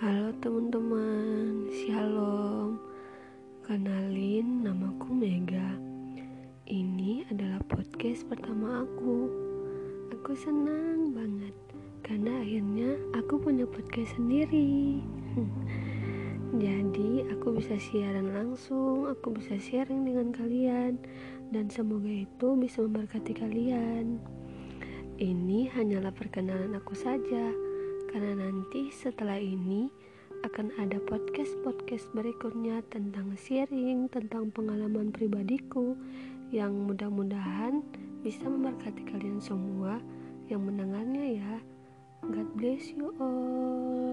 Halo teman-teman, shalom. Kenalin, namaku Mega. Ini adalah podcast pertama aku. Aku senang banget Karena akhirnya aku punya podcast sendiri. Jadi aku bisa siaran langsung Aku bisa sharing dengan kalian Dan semoga itu bisa memberkati kalian. Ini hanyalah perkenalan aku saja karena nanti setelah ini akan ada podcast-podcast berikutnya tentang sharing, tentang pengalaman pribadiku yang mudah-mudahan bisa memberkati kalian semua yang mendengarnya ya. God bless you all.